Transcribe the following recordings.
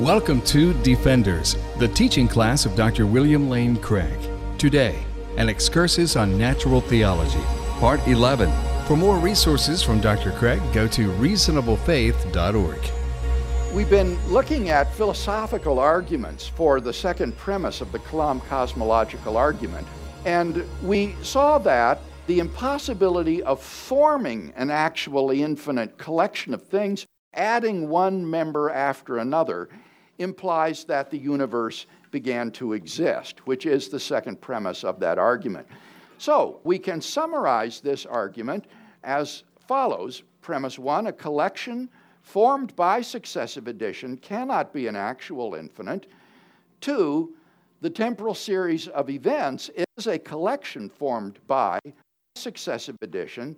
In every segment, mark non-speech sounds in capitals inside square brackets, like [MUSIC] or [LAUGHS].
Welcome to Defenders, the teaching class of Dr. William Lane Craig. Today, an excursus on natural theology, part 11. For more resources from Dr. Craig, go to reasonablefaith.org. We've been looking at philosophical arguments for the second premise of the Kalam cosmological argument, and we saw that the impossibility of forming an actually infinite collection of things, adding one member after another, implies that the universe began to exist, which is the second premise of that argument. So we can summarize this argument as follows Premise one a collection formed by successive addition cannot be an actual infinite. Two, the temporal series of events is a collection formed by successive addition.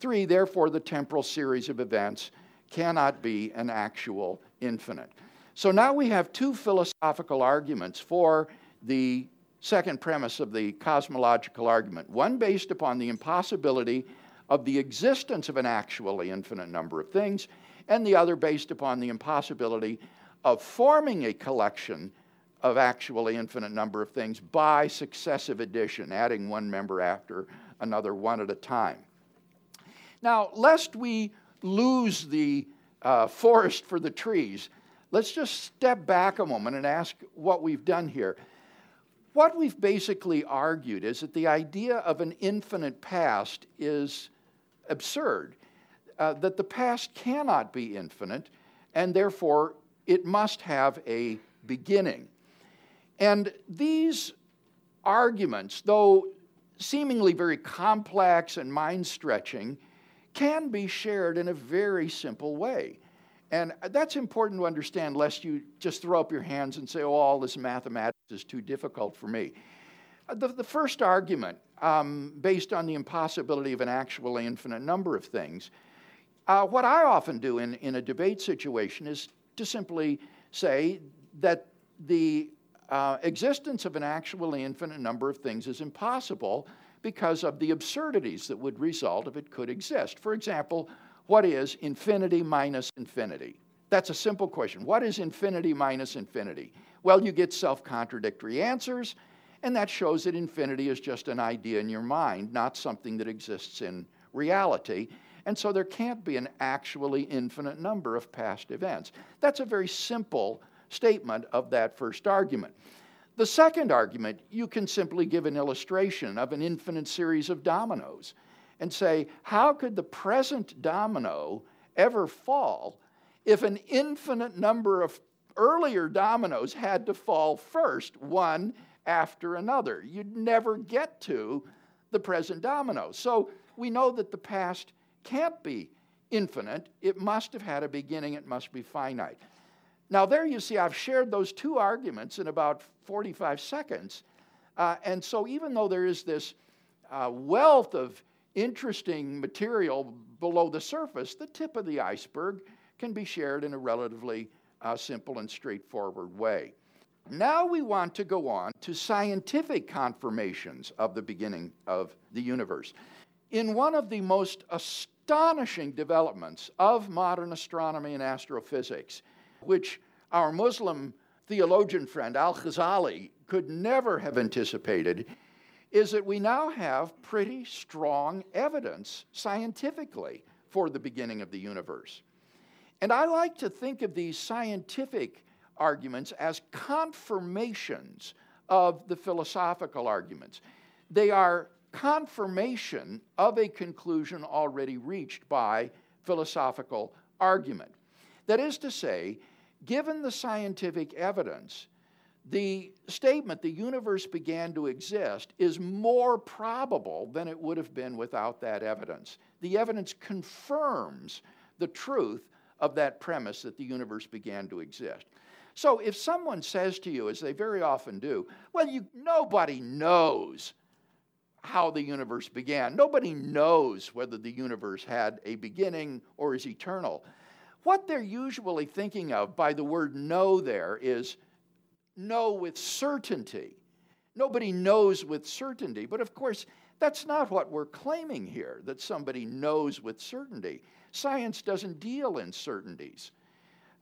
Three, therefore, the temporal series of events cannot be an actual infinite. So now we have two philosophical arguments for the second premise of the cosmological argument one based upon the impossibility of the existence of an actually infinite number of things, and the other based upon the impossibility of forming a collection of actually infinite number of things by successive addition, adding one member after another one at a time. Now, lest we lose the uh, forest for the trees, Let's just step back a moment and ask what we've done here. What we've basically argued is that the idea of an infinite past is absurd, uh, that the past cannot be infinite, and therefore it must have a beginning. And these arguments, though seemingly very complex and mind stretching, can be shared in a very simple way. And that's important to understand, lest you just throw up your hands and say, oh, all this mathematics is too difficult for me. Uh, the, the first argument, um, based on the impossibility of an actually infinite number of things, uh, what I often do in, in a debate situation is to simply say that the uh, existence of an actually infinite number of things is impossible because of the absurdities that would result if it could exist. For example, what is infinity minus infinity? That's a simple question. What is infinity minus infinity? Well, you get self contradictory answers, and that shows that infinity is just an idea in your mind, not something that exists in reality. And so there can't be an actually infinite number of past events. That's a very simple statement of that first argument. The second argument, you can simply give an illustration of an infinite series of dominoes and say, how could the present domino ever fall if an infinite number of earlier dominoes had to fall first, one after another? You'd never get to the present domino. So we know that the past can't be infinite. It must have had a beginning, it must be finite. Now, there you see, I've shared those two arguments in about 45 seconds. Uh, and so, even though there is this uh, wealth of interesting material below the surface, the tip of the iceberg can be shared in a relatively uh, simple and straightforward way. Now we want to go on to scientific confirmations of the beginning of the universe. In one of the most astonishing developments of modern astronomy and astrophysics, which our Muslim theologian friend Al Ghazali could never have anticipated, is that we now have pretty strong evidence scientifically for the beginning of the universe. And I like to think of these scientific arguments as confirmations of the philosophical arguments. They are confirmation of a conclusion already reached by philosophical argument. That is to say, given the scientific evidence, the statement the universe began to exist is more probable than it would have been without that evidence. The evidence confirms the truth of that premise that the universe began to exist. So if someone says to you, as they very often do, well, you, nobody knows how the universe began. Nobody knows whether the universe had a beginning or is eternal. What they're usually thinking of by the word know there is know with certainty. Nobody knows with certainty, but of course, that's not what we're claiming here, that somebody knows with certainty. Science doesn't deal in certainties.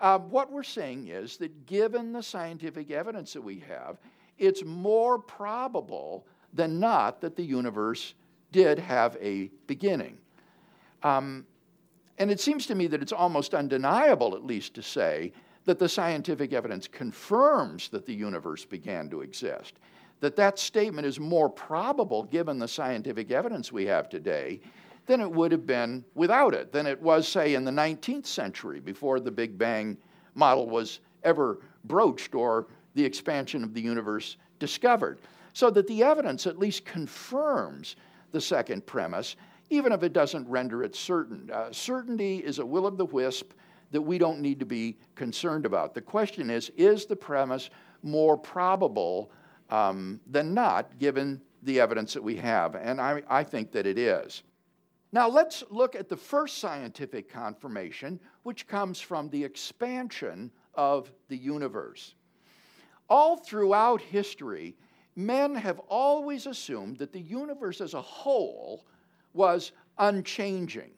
Uh, what we're saying is that given the scientific evidence that we have, it's more probable than not that the universe did have a beginning. Um, and it seems to me that it's almost undeniable, at least, to say that the scientific evidence confirms that the universe began to exist. That that statement is more probable given the scientific evidence we have today than it would have been without it, than it was, say, in the 19th century before the Big Bang model was ever broached or the expansion of the universe discovered. So that the evidence at least confirms the second premise, even if it doesn't render it certain. Uh, certainty is a will of the wisp that we don't need to be concerned about. The question is is the premise more probable um, than not, given the evidence that we have? And I, I think that it is. Now, let's look at the first scientific confirmation, which comes from the expansion of the universe. All throughout history, men have always assumed that the universe as a whole was unchanging.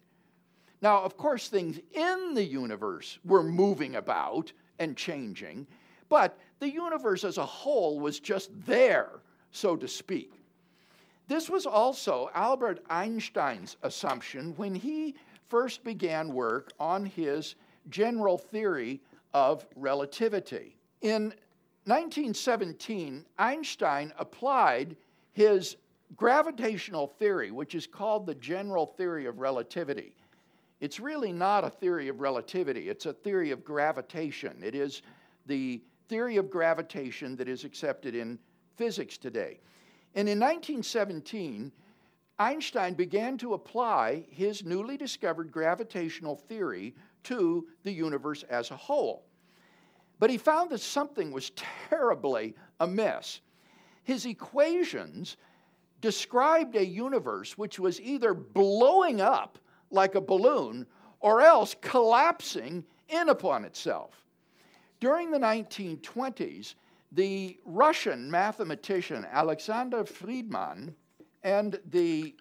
Now, of course, things in the universe were moving about and changing, but the universe as a whole was just there, so to speak. This was also Albert Einstein's assumption when he first began work on his general theory of relativity. In 1917, Einstein applied his gravitational theory, which is called the general theory of relativity. It's really not a theory of relativity, it's a theory of gravitation. It is the theory of gravitation that is accepted in physics today. And in 1917, Einstein began to apply his newly discovered gravitational theory to the universe as a whole. But he found that something was [LAUGHS] terribly amiss. His equations described a universe which was either blowing up like a balloon or else collapsing in upon itself. During the 1920s, the Russian mathematician Alexander Friedmann and the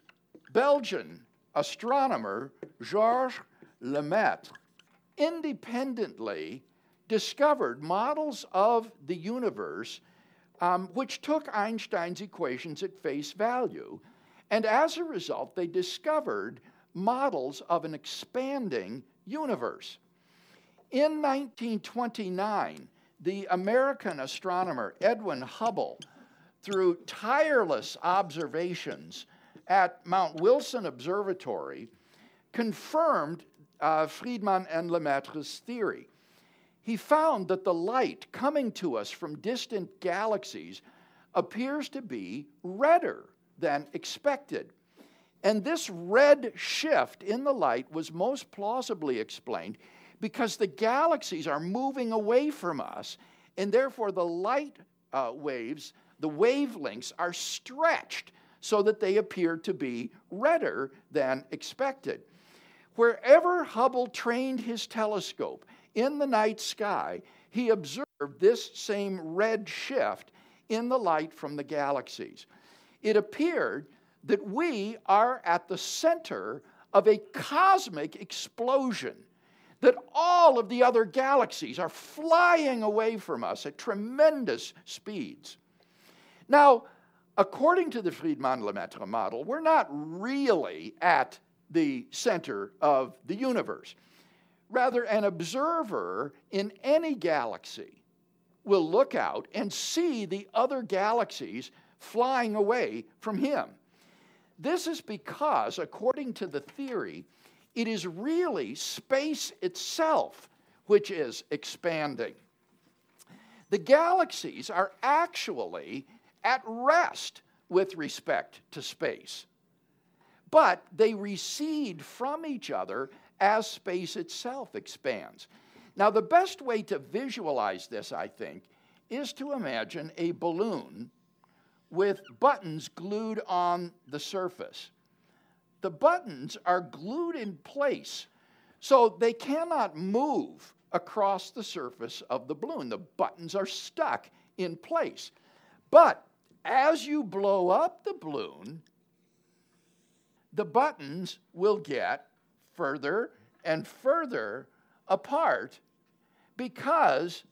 Belgian astronomer Georges Lemaitre independently discovered models of the universe um, which took Einstein's equations at face value. And as a result, they discovered models of an expanding universe. In 1929, the American astronomer Edwin Hubble, through tireless observations at Mount Wilson Observatory, confirmed uh, Friedmann and Lemaitre's theory he found that the light coming to us from distant galaxies appears to be redder than expected. And this red shift in the light was most plausibly explained because the galaxies are moving away from us, and therefore the light uh, waves, the wavelengths, are stretched so that they appear to be redder than expected. Wherever Hubble trained his telescope, in the night sky, he observed this same red shift in the light from the galaxies. It appeared that we are at the center of a cosmic explosion, that all of the other galaxies are flying away from us at tremendous speeds. Now, according to the Friedmann Lemaitre model, we're not really at the center of the universe. Rather, an observer in any galaxy will look out and see the other galaxies flying away from him. This is because, according to the theory, it is really space itself which is expanding. The galaxies are actually at rest with respect to space, but they recede from each other as space itself expands. Now, the best way to visualize this, I think, is to imagine a balloon with buttons glued on the surface. The buttons are glued in place, so they cannot move across the surface of the balloon. The buttons are stuck in place. But as you blow up the balloon, the buttons will get further and further apart Because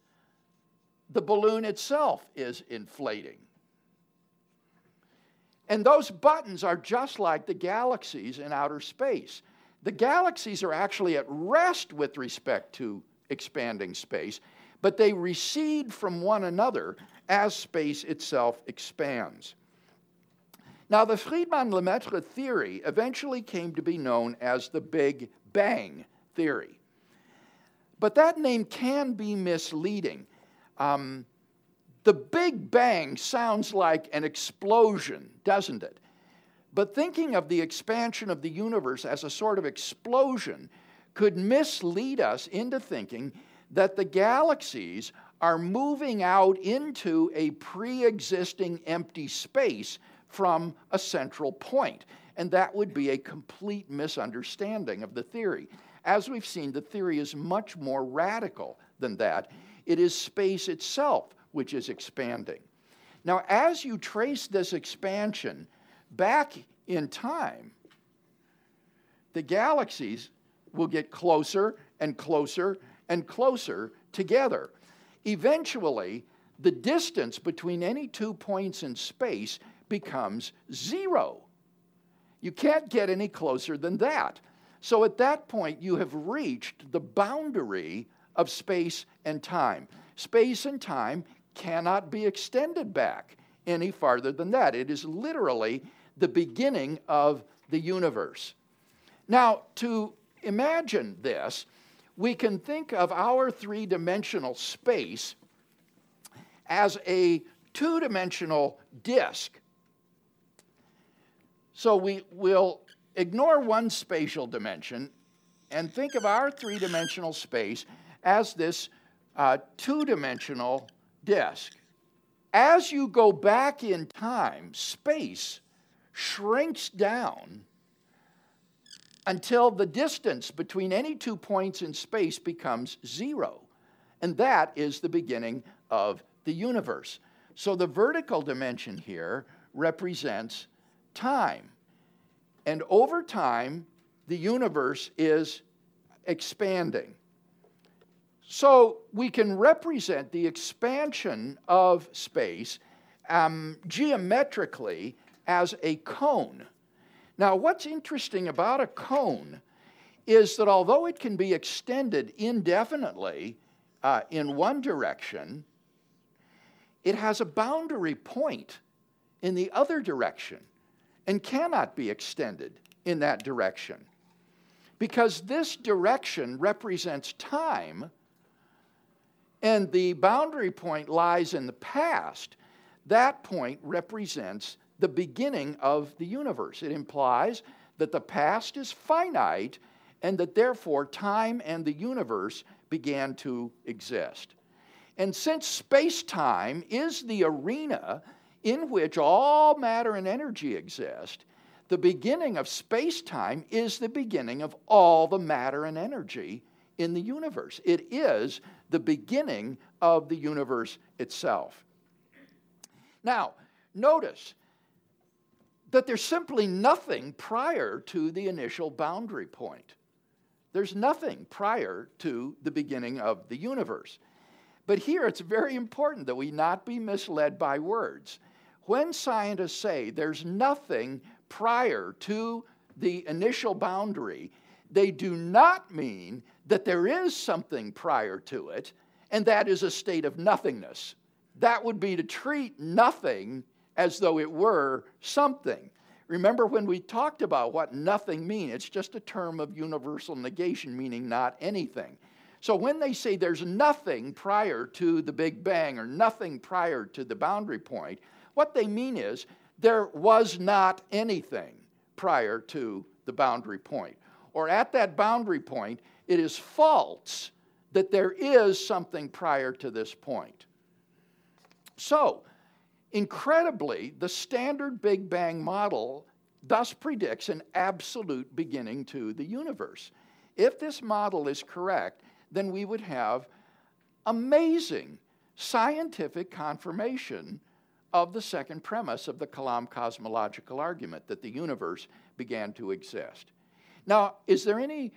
the balloon itself is inflating. And those buttons are just like the galaxies in outer space. The galaxies are actually at rest with respect to expanding space, but they recede from one another as space itself expands. Now, the Friedmann Lemaitre theory eventually came to be known as the Big Bang theory. But that name can be misleading. Um, the Big Bang sounds like an explosion, doesn't it? But thinking of the expansion of the universe as a sort of explosion could mislead us into thinking that the galaxies are moving out into a pre existing empty space from a central point. And that would be a complete misunderstanding of the theory. As we've seen, the theory is much more radical than that. It is space itself which is expanding. Now, as you trace this expansion back in time, the galaxies will get closer and closer and closer together. Eventually, the distance between any two points in space becomes zero. You can't get any closer than that. So at that point, you have reached the boundary of space and time. Space and time cannot be extended back any farther than that. It is literally the beginning of the universe. Now, to imagine this, we can think of our three dimensional space as a two dimensional disk. So we will ignore one spatial dimension and think of our three dimensional space as this uh, two dimensional disk. As you go back in time, space shrinks down until the distance between any two points in space becomes zero. And that is the beginning of the universe. So the vertical dimension here represents time. And over time, the universe is expanding. So we can represent the expansion of space um, geometrically as a cone. Now, what's interesting about a cone is that although it can be extended indefinitely uh, in one direction, it has a boundary point in the other direction and cannot be extended in that direction. Because this direction represents time and the boundary point lies in the past, that point represents the beginning of the universe. It implies that the past is finite and that therefore time and the universe began to exist. And since space time is the arena in which all matter and energy exist, the beginning of space time is the beginning of all the matter and energy in the universe. It is the beginning of the universe itself. Now, notice that there's simply nothing prior to the initial boundary point. There's nothing prior to the beginning of the universe. But here it's very important that we not be misled by words. When scientists say there's nothing prior to the initial boundary, they do not mean that there is something prior to it, and that is a state of nothingness. That would be to treat nothing as though it were something. Remember when we talked about what nothing means? It's just a term of universal negation, meaning not anything. So when they say there's nothing prior to the Big Bang or nothing prior to the boundary point, what they mean is there was not anything prior to the boundary point. Or at that boundary point, it is false that there is something prior to this point. So, incredibly, the standard Big Bang model thus predicts an absolute beginning to the universe. If this model is correct, then we would have amazing scientific confirmation of the second premise of the Kalam cosmological argument that the universe began to exist. Now, is there any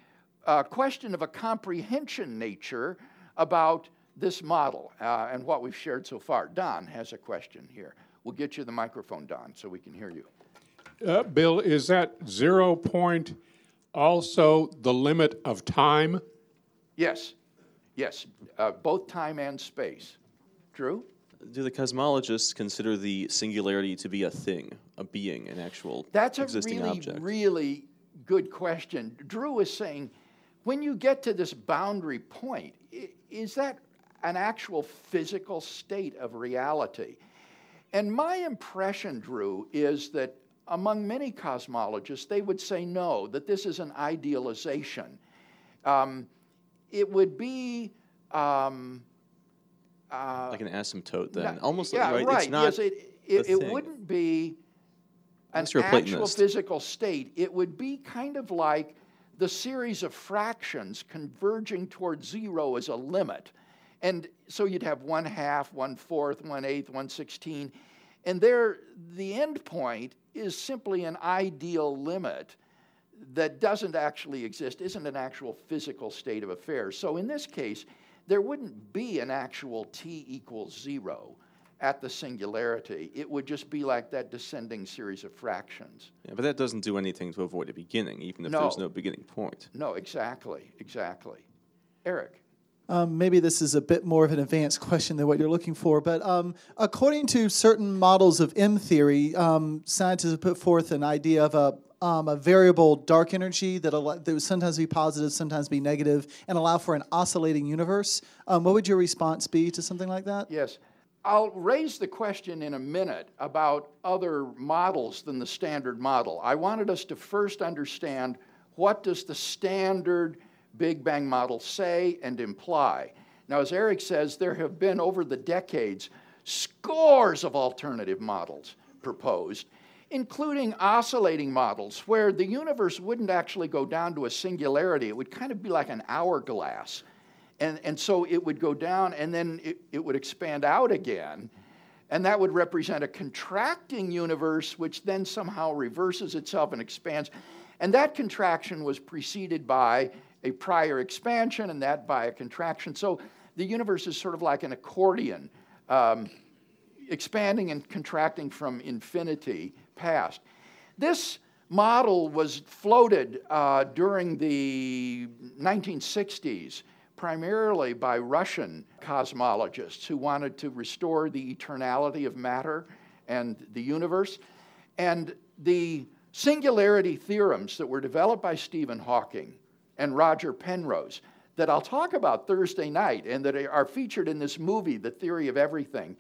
uh, question of a comprehension nature about this model uh, and what we've shared so far. Don has a question here. We'll get you the microphone, Don, so we can hear you. Uh, Bill, is that zero point also the limit of time? Yes, yes, uh, both time and space. Drew? Do the cosmologists consider the singularity to be a thing, a being, an actual That's a existing really, object? really good question. Drew is saying, when you get to this boundary point, is that an actual physical state of reality? And my impression, Drew, is that among many cosmologists, they would say no, that this is an idealization. Um, it would be. Um, uh, like an asymptote, then. Not, Almost yeah, right. right. It's not yes, it, it, it wouldn't be an actual physical state. It would be kind of like the series of fractions converging towards zero as a limit. And so you'd have one half, one fourth, one eighth, one sixteen. And there, the end point is simply an ideal limit that doesn't actually exist, isn't an actual physical state of affairs. So in this case, there wouldn't be an actual t equals zero at the singularity. It would just be like that descending series of fractions. Yeah, but that doesn't do anything to avoid a beginning, even if no. there's no beginning point. No, exactly, exactly. Eric. Um, maybe this is a bit more of an advanced question than what you're looking for, but um, according to certain models of M theory, um, scientists have put forth an idea of a, um, a variable dark energy that, al- that would sometimes be positive, sometimes be negative, and allow for an oscillating universe. Um, what would your response be to something like that? Yes. I'll raise the question in a minute about other models than the standard model. I wanted us to first understand what does the standard Big Bang model say and imply. Now, as Eric says, there have been over the decades scores of alternative models proposed, including oscillating models where the universe wouldn't actually go down to a singularity. It would kind of be like an hourglass and, and so it would go down and then it, it would expand out again. And that would represent a contracting universe, which then somehow reverses itself and expands. And that contraction was preceded by a prior expansion, and that by a contraction. So the universe is sort of like an accordion, um, expanding and contracting from infinity past. This model was floated uh, during the 1960s primarily by Russian cosmologists who wanted to restore the eternality of matter and the universe. And the singularity theorems that were developed by Stephen Hawking and Roger Penrose, that I'll talk about Thursday night and that are featured in this movie, The Theory of Everything,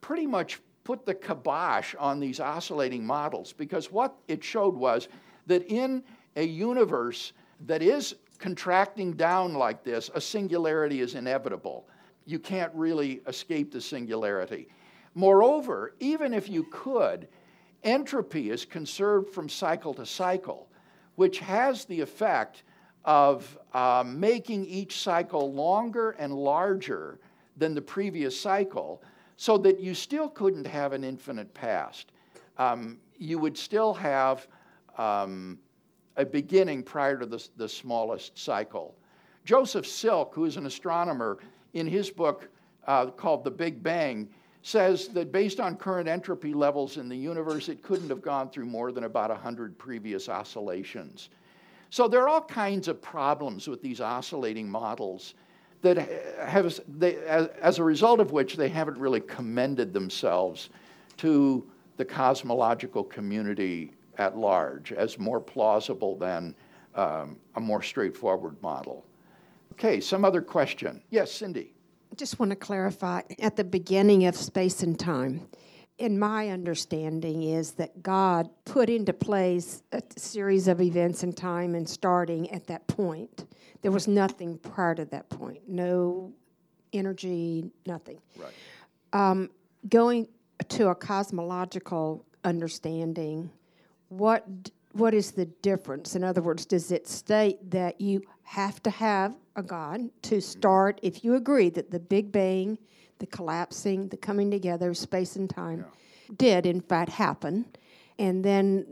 pretty much put the kibosh on these oscillating models because what it showed was that in a universe that is contracting down like this, a singularity is inevitable. You can't really escape the singularity. Moreover, even if you could, entropy is conserved from cycle to cycle, which has the effect of uh, making each cycle longer and larger than the previous cycle, so that you still couldn't have an infinite past. Um, you would still have um, a beginning prior to the, the smallest cycle. Joseph Silk, who is an astronomer, in his book uh, called The Big Bang, says that based on current entropy levels in the universe, it couldn't have gone through more than about 100 previous oscillations. So there are all kinds of problems with these oscillating models that have, they, as, a result of which, they haven't really commended themselves to the cosmological community at large as more plausible than um, a more straightforward model. Okay, some other question. Yes, Cindy. I just want to clarify at the beginning of space and time. In my understanding, is that God put into place a series of events in time and starting at that point. There was nothing prior to that point, no energy, nothing. Right. Um, going to a cosmological understanding, what what is the difference? In other words, does it state that you have to have a God to start, if you agree that the Big Bang, the collapsing, the coming together of space and time yeah. did in fact happen? And then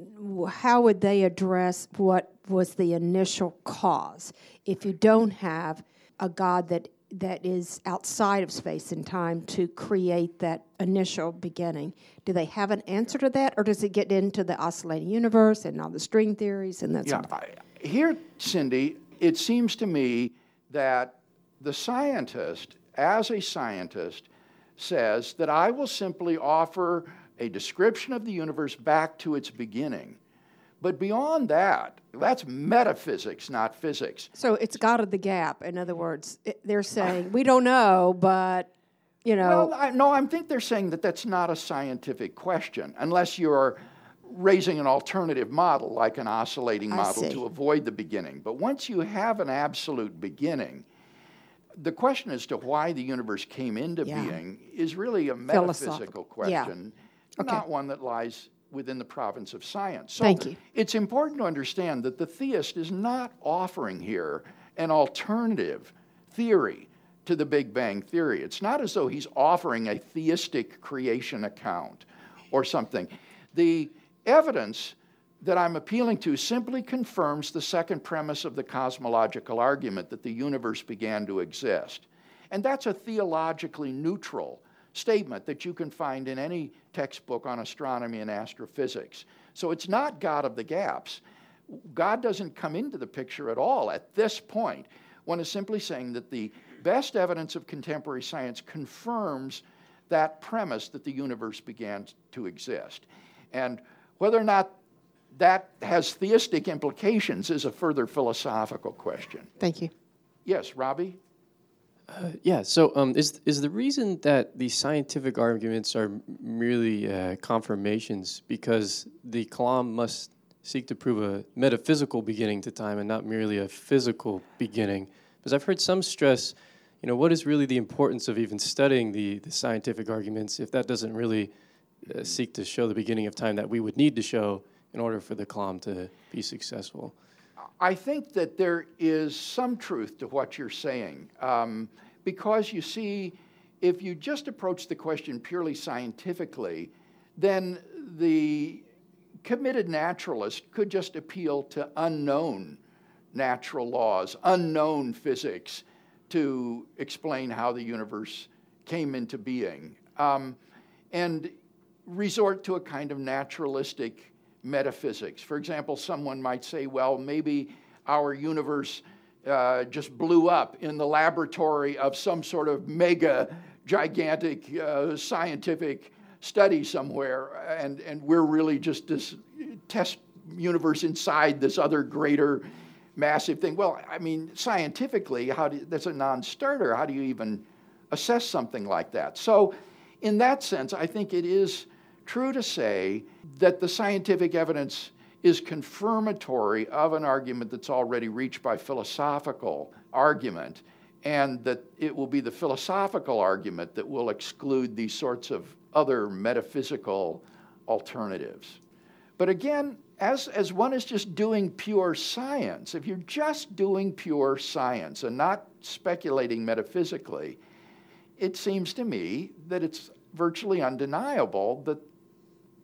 how would they address what was the initial cause if you don't have a God that that is outside of space and time to create that initial beginning. Do they have an answer to that, or does it get into the oscillating universe and all the string theories and that Yeah, sort of I, here, Cindy, it seems to me that the scientist, as a scientist, says that I will simply offer a description of the universe back to its beginning. But beyond that, that's metaphysics, not physics. So it's God of the gap. In other words, they're saying we don't know, but you know, Well, I, no, I think they're saying that that's not a scientific question unless you're raising an alternative model like an oscillating model to avoid the beginning. But once you have an absolute beginning, the question as to why the universe came into Yeah. being is really a metaphysical Yeah. question, Okay. not one that lies within the province of science. So Thank you. it's important to understand that the theist is not offering here an alternative theory to the Big Bang Theory. It's not as though he's offering a theistic creation account or something. The evidence that I'm appealing to simply confirms the second premise of the cosmological argument that the universe began to exist. And that's a theologically neutral statement that you can find in any textbook on astronomy and astrophysics. So it's not God of the gaps. God doesn't come into the picture at all at this point. One is simply saying that the best evidence of contemporary science confirms that premise that the universe began to exist. And whether or not that has theistic implications is a further philosophical question. thank you. Yes, Robbie? Yeah. So, um, is is the reason that the scientific arguments are merely uh, confirmations because the Kalam must seek to prove a metaphysical beginning to time and not merely a physical beginning? Because I've heard some stress, you know, what is really the importance of even studying the the scientific arguments if that doesn't really uh, seek to show the beginning of time that we would need to show in order for the Kalam to be successful? I think that there is some truth to what you're saying. Um, because you see, if you just approach the question purely scientifically, then the committed naturalist could just appeal to unknown natural laws, unknown physics to explain how the universe came into being, um, and resort to a kind of naturalistic metaphysics. For example, someone might say, well, maybe our universe uh, just blew up in the laboratory of some sort of mega, gigantic uh, scientific study somewhere, and, and we're really just this test universe inside this other greater massive thing. Well, I mean, scientifically, how do, that's a non-starter. How do you even assess something like that? So, in that sense, I think it is true to say that the scientific evidence is confirmatory of an argument that's already reached by philosophical argument, and that it will be the philosophical argument that will exclude these sorts of other metaphysical alternatives. But again, as, as one is just doing pure science, if you're just doing pure science and not speculating metaphysically, it seems to me that it's virtually undeniable that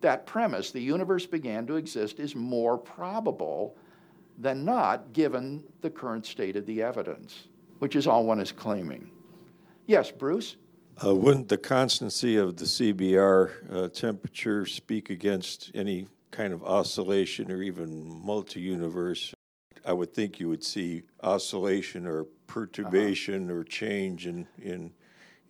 that premise, the universe began to exist, is more probable than not given the current state of the evidence, which is all one is claiming. Yes, Bruce? Uh, wouldn't the constancy of the CBR uh, temperature speak against any kind of oscillation or even multi-universe? I would think you would see oscillation or perturbation or change in, in,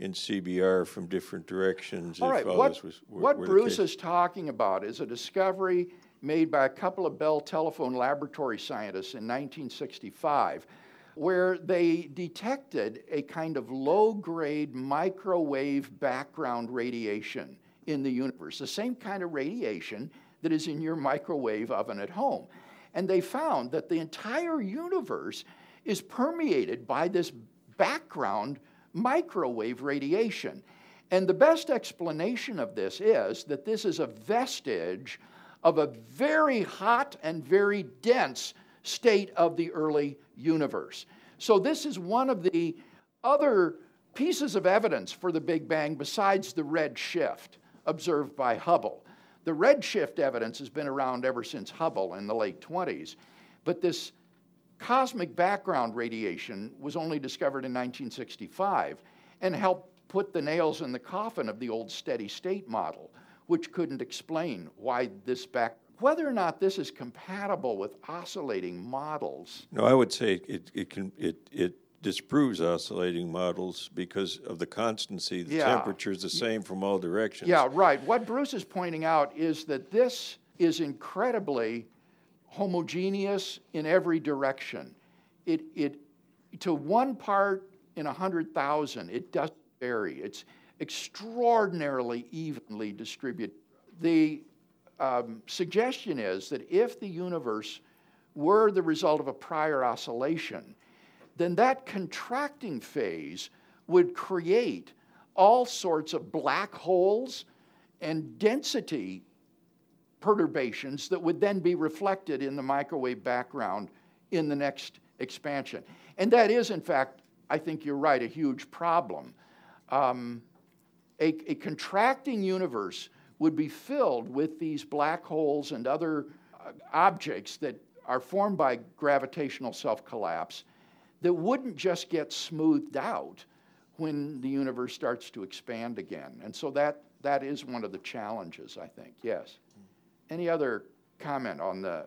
in CBR from different directions. All if right, what, was, were, what were Bruce is talking about is a discovery made by a couple of Bell Telephone Laboratory scientists in 1965, where they detected a kind of low grade microwave background radiation in the universe, the same kind of radiation that is in your microwave oven at home. And they found that the entire universe is permeated by this background microwave radiation. And the best explanation of this is that this is a vestige of a very hot and very dense state of the early universe. So, this is one of the other pieces of evidence for the Big Bang besides the red shift observed by Hubble. The red shift evidence has been around ever since Hubble in the late 20s, but this cosmic background radiation was only discovered in 1965 and helped put the nails in the coffin of the old steady state model, which couldn't explain why this back. Whether or not this is compatible with oscillating models. No, I would say it, it can it it disproves oscillating models because of the constancy. The Yeah. temperature is the same from all directions. Yeah, right. What Bruce is pointing out is that this is incredibly homogeneous in every direction. It, it, to one part in a hundred thousand, it doesn't vary. It's extraordinarily evenly distributed. The um, suggestion is that if the universe were the result of a prior oscillation, then that contracting phase would create all sorts of black holes and density perturbations that would then be reflected in the microwave background in the next expansion. And that is, in fact, I think you're right, a huge problem. Um, a, a contracting universe would be filled with these black holes and other uh, objects that are formed by gravitational self collapse that wouldn't just get smoothed out when the universe starts to expand again. And so that, that is one of the challenges, I think. Yes. Any other comment on the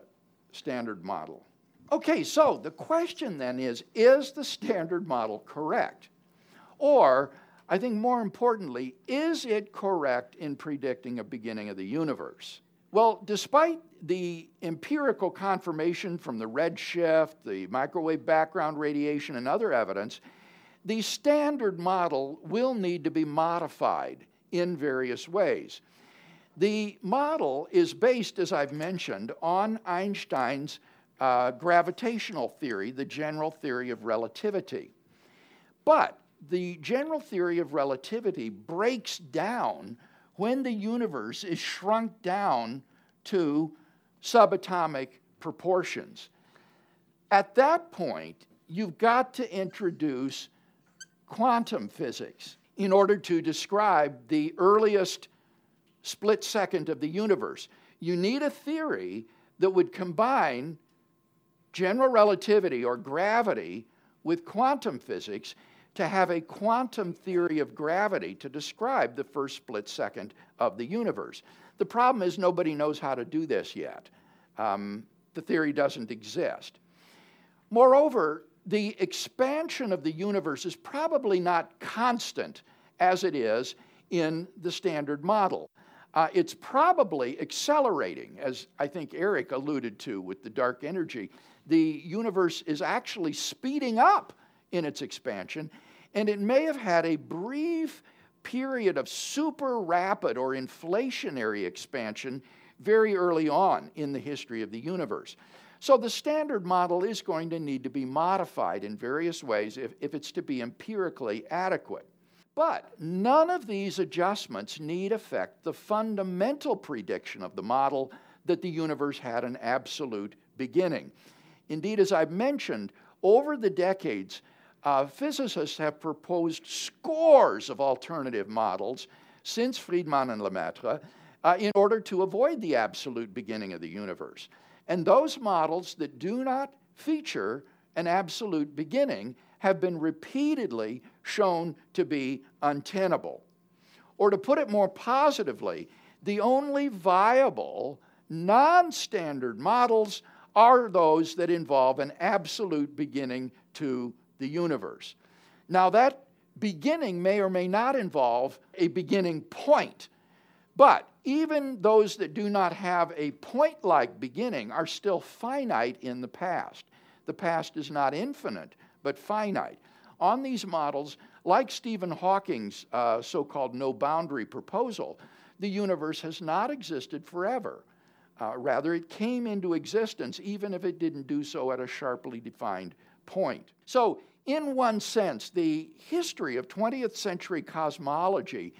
standard model? Okay, so the question then is is the standard model correct? Or, I think more importantly, is it correct in predicting a beginning of the universe? Well, despite the empirical confirmation from the redshift, the microwave background radiation, and other evidence, the standard model will need to be modified in various ways. The model is based, as I've mentioned, on Einstein's uh, gravitational theory, the general theory of relativity. But the general theory of relativity breaks down when the universe is shrunk down to subatomic proportions. At that point, you've got to introduce quantum physics in order to describe the earliest split second of the universe. You need a theory that would combine general relativity or gravity with quantum physics to have a quantum theory of gravity to describe the first split second of the universe. The problem is nobody knows how to do this yet. Um, the theory doesn't exist. Moreover, the expansion of the universe is probably not constant as it is in the standard model. Uh, it's probably accelerating, as I think Eric alluded to with the dark energy. The universe is actually speeding up in its expansion, and it may have had a brief period of super rapid or inflationary expansion very early on in the history of the universe. So the standard model is going to need to be modified in various ways if, if it's to be empirically adequate. But none of these adjustments need affect the fundamental prediction of the model that the universe had an absolute beginning. Indeed, as I've mentioned, over the decades, uh, physicists have proposed scores of alternative models since Friedmann and Lemaitre uh, in order to avoid the absolute beginning of the universe. And those models that do not feature an absolute beginning have been repeatedly shown to be untenable. Or to put it more positively, the only viable non standard models are those that involve an absolute beginning to the universe. Now, that beginning may or may not involve a beginning point, but even those that do not have a point like beginning are still finite in the past. The past is not infinite, but finite. On these models, like Stephen Hawking's uh, so called no boundary proposal, the universe has not existed forever. Uh, rather, it came into existence even if it didn't do so at a sharply defined point. So, in one sense, the history of 20th century cosmology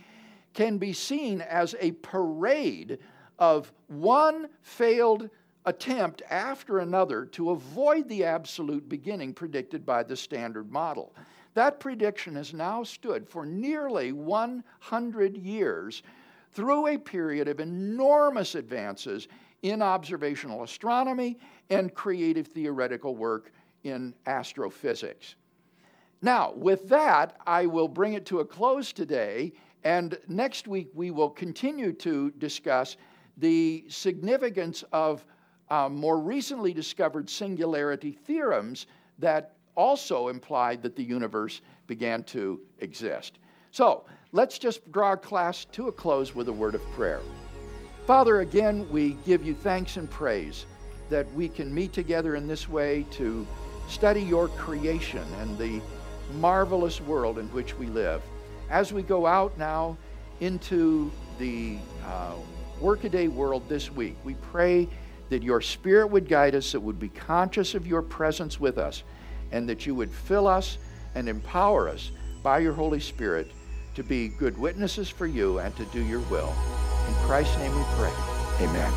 can be seen as a parade of one failed attempt after another to avoid the absolute beginning predicted by the standard model. That prediction has now stood for nearly 100 years through a period of enormous advances in observational astronomy and creative theoretical work in astrophysics. Now, with that, I will bring it to a close today, and next week we will continue to discuss the significance of uh, more recently discovered singularity theorems that also implied that the universe began to exist. So, let's just draw class to a close with a word of prayer. Father, again, we give you thanks and praise that we can meet together in this way to study your creation and the marvelous world in which we live. As we go out now into the uh, workaday world this week, we pray that your Spirit would guide us, that would be conscious of your presence with us, and that you would fill us and empower us by your Holy Spirit to be good witnesses for you and to do your will. In Christ's name we pray. Amen.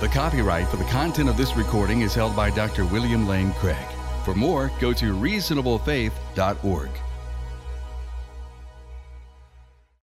The copyright for the content of this recording is held by Dr. William Lane Craig. For more, go to reasonablefaith.org.